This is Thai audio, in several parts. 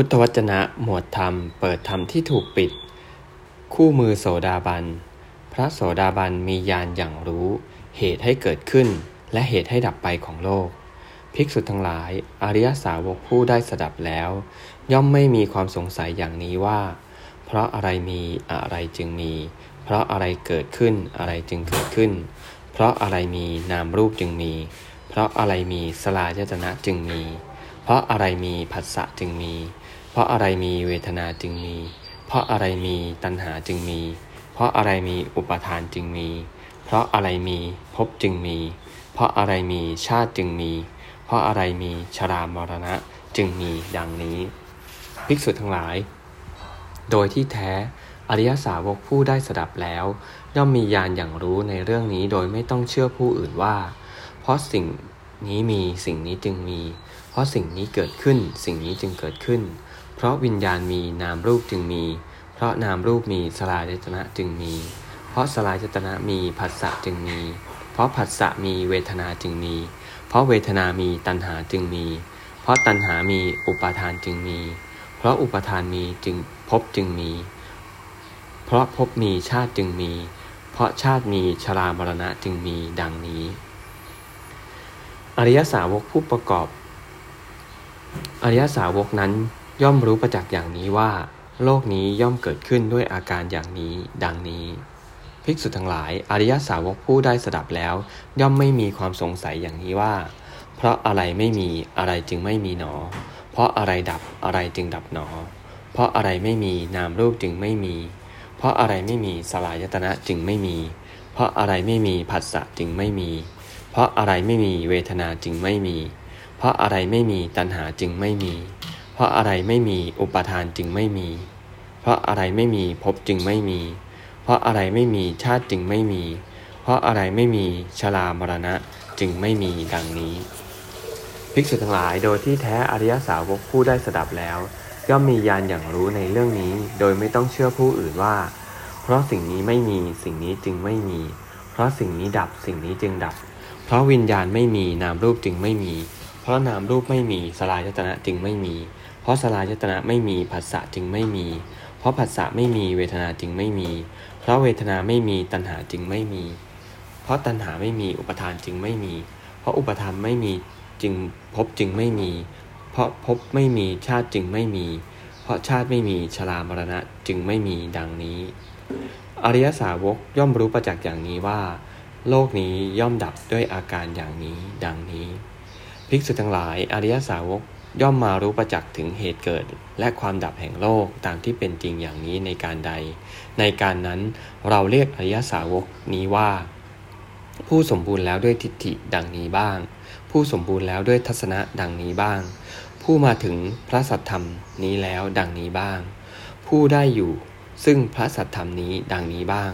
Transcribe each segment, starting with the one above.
พุทธวจนะหมวดธรรม เปิดธรรมที่ถูกปิด คู่มือโสดาบัน พระโสดาบันมีญาณอย่างรู้ เหตุให้เกิดขึ้น และเหตุให้ดับไปของโลก ภิกษุทั้งหลาย อริยสาวกผู้ได้สดับแล้ว ย่อมไม่มีความสงสัยอย่างนี้ว่า เพราะอะไรมีอะไรจึงมี เพราะอะไรเกิดขึ้นอะไรจึงเกิดขึ้น เพราะอะไรมีนามรูปจึงมี เพราะอะไรมีสลายตนะจึงมี เพราะอะไรมีผัสสะจึงมี เพราะอะไรมีเวทนาจึงมี เพราะอะไรมีตัณหาจึงมี เพราะอะไรมีอุปทานจึงมี เพราะอะไรมีภพจึงมี เพราะอะไรมีชาติจึงมี เพราะอะไรมีชรามรณะจึงมีดังนี้ ภิกษุทั้งหลาย โดยที่แท้อริยสาวกผู้ได้สดับแล้ว ย่อมมีญาณอย่างรู้ในเรื่องนี้โดยไม่ต้องเชื่อผู้อื่นว่า เพราะสิ่ง นี้มีสิ่งนี้จึงมี เพราะสิ่งนี้เกิดขึ้น สิ่งนี้จึงเกิดขึ้น เพราะวิญญาณมีนามรูปจึงมี เพราะนามรูปมีสลายจตนะจึงมี เพราะสลายจตนะมีผัสสะจึงมี เพราะผัสสะมีเวทนาจึงมี เพราะเวทนามีตัณหาจึงมี เพราะตัณหามีอุปาทานจึงมี เพราะอุปาทานมีจึงพบจึงมี เพราะพบมีชาติจึงมี เพราะชาติมีชรามรณะจึงมีดังนี้ อริยสาวกผู้ประกอบ อริยสาวกนั้นย่อมรู้ประจักษ์อย่างนี้ว่า โลกนี้ย่อมเกิดขึ้นด้วยอาการอย่างนี้ ดังนี้ ภิกษุทั้งหลาย อริยสาวกผู้ได้สดับแล้ว ย่อมไม่มีความสงสัยอย่างนี้ว่า เพราะอะไรไม่มีอะไรจึงไม่มีหนอ เพราะอะไรดับอะไรจึงดับหนอ เพราะอะไรไม่มีนามรูปจึงไม่มี เพราะอะไรไม่มีสลายตนะจึงไม่มี เพราะอะไรไม่มีผัสสะจึงไม่มี เพราะอะไรไม่มีเวทนาจึงไม่มี เพราะอะไรไม่มีตัณหาจึงไม่มี เพราะอะไรไม่มีอุปทานจึงไม่มี เพราะอะไรไม่มีภพจึงไม่มี เพราะอะไรไม่มีชาติจึงไม่มี เพราะอะไรไม่มีชรามรณะจึงไม่มีดังนี้ ภิกษุทั้งหลายโดยที่แท้อริยสาวกผู้ได้สดับแล้ว ย่อมมีญาณอย่างรู้ในเรื่องนี้ โดยไม่ต้องเชื่อผู้อื่นว่า เพราะสิ่งนี้ไม่มีสิ่งนี้จึงไม่มี เพราะสิ่งนี้ดับสิ่งนี้จึงดับ เพราะวิญญาณไม่มีนามรูปจึงไม่มี เพราะนามรูปไม่มีสลายตนะจึงไม่มี เพราะสลายตนะไม่มีผัสสะจึงไม่มี เพราะผัสสะไม่มีเวทนาจึงไม่มี เพราะเวทนาไม่มีตัณหาจึงไม่มี เพราะตัณหาไม่มีอุปทานจึงไม่มี เพราะอุปทานไม่มีจึงพบจึงไม่มี เพราะพบไม่มีชาติจึงไม่มี เพราะชาติไม่มีชรามรณะจึงไม่มีดังนี้ อริยสาวกย่อมรู้ประจักษ์อย่างนี้ว่า โลกนี้ย่อมดับด้วยอาการอย่างนี้ ดังนี้ ภิกษุทั้งหลาย อริยสาวกย่อมมารู้ประจักษ์ถึงเหตุเกิด และความดับแห่งโลกตามที่เป็นจริงอย่างนี้ในการใด ในการนั้นเราเรียกอริยสาวกนี้ว่า ผู้สมบูรณ์แล้วด้วยทิฏฐิดังนี้บ้าง ผู้สมบูรณ์แล้วด้วยทัศนะดังนี้บ้าง ผู้มาถึงพระสัทธรรมนี้แล้วดังนี้บ้าง ผู้ได้อยู่ซึ่งพระสัทธรรมนี้ดังนี้บ้าง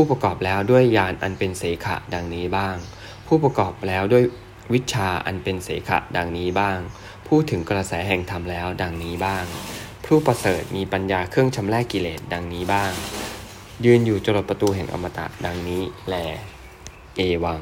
ผู้ประกอบแล้วด้วยญาณอันเป็นเสขะดังนี้บ้าง ผู้ประกอบแล้วด้วยวิชาอันเป็นเสขะดังนี้บ้าง พูดถึงกระแสแห่งธรรมแล้วดังนี้บ้าง ผู้ประเสริฐมีปัญญาเครื่องชำระกิเลสดังนี้บ้าง ยืนอยู่จรดประตูแห่งอมตะดังนี้แล เอวัง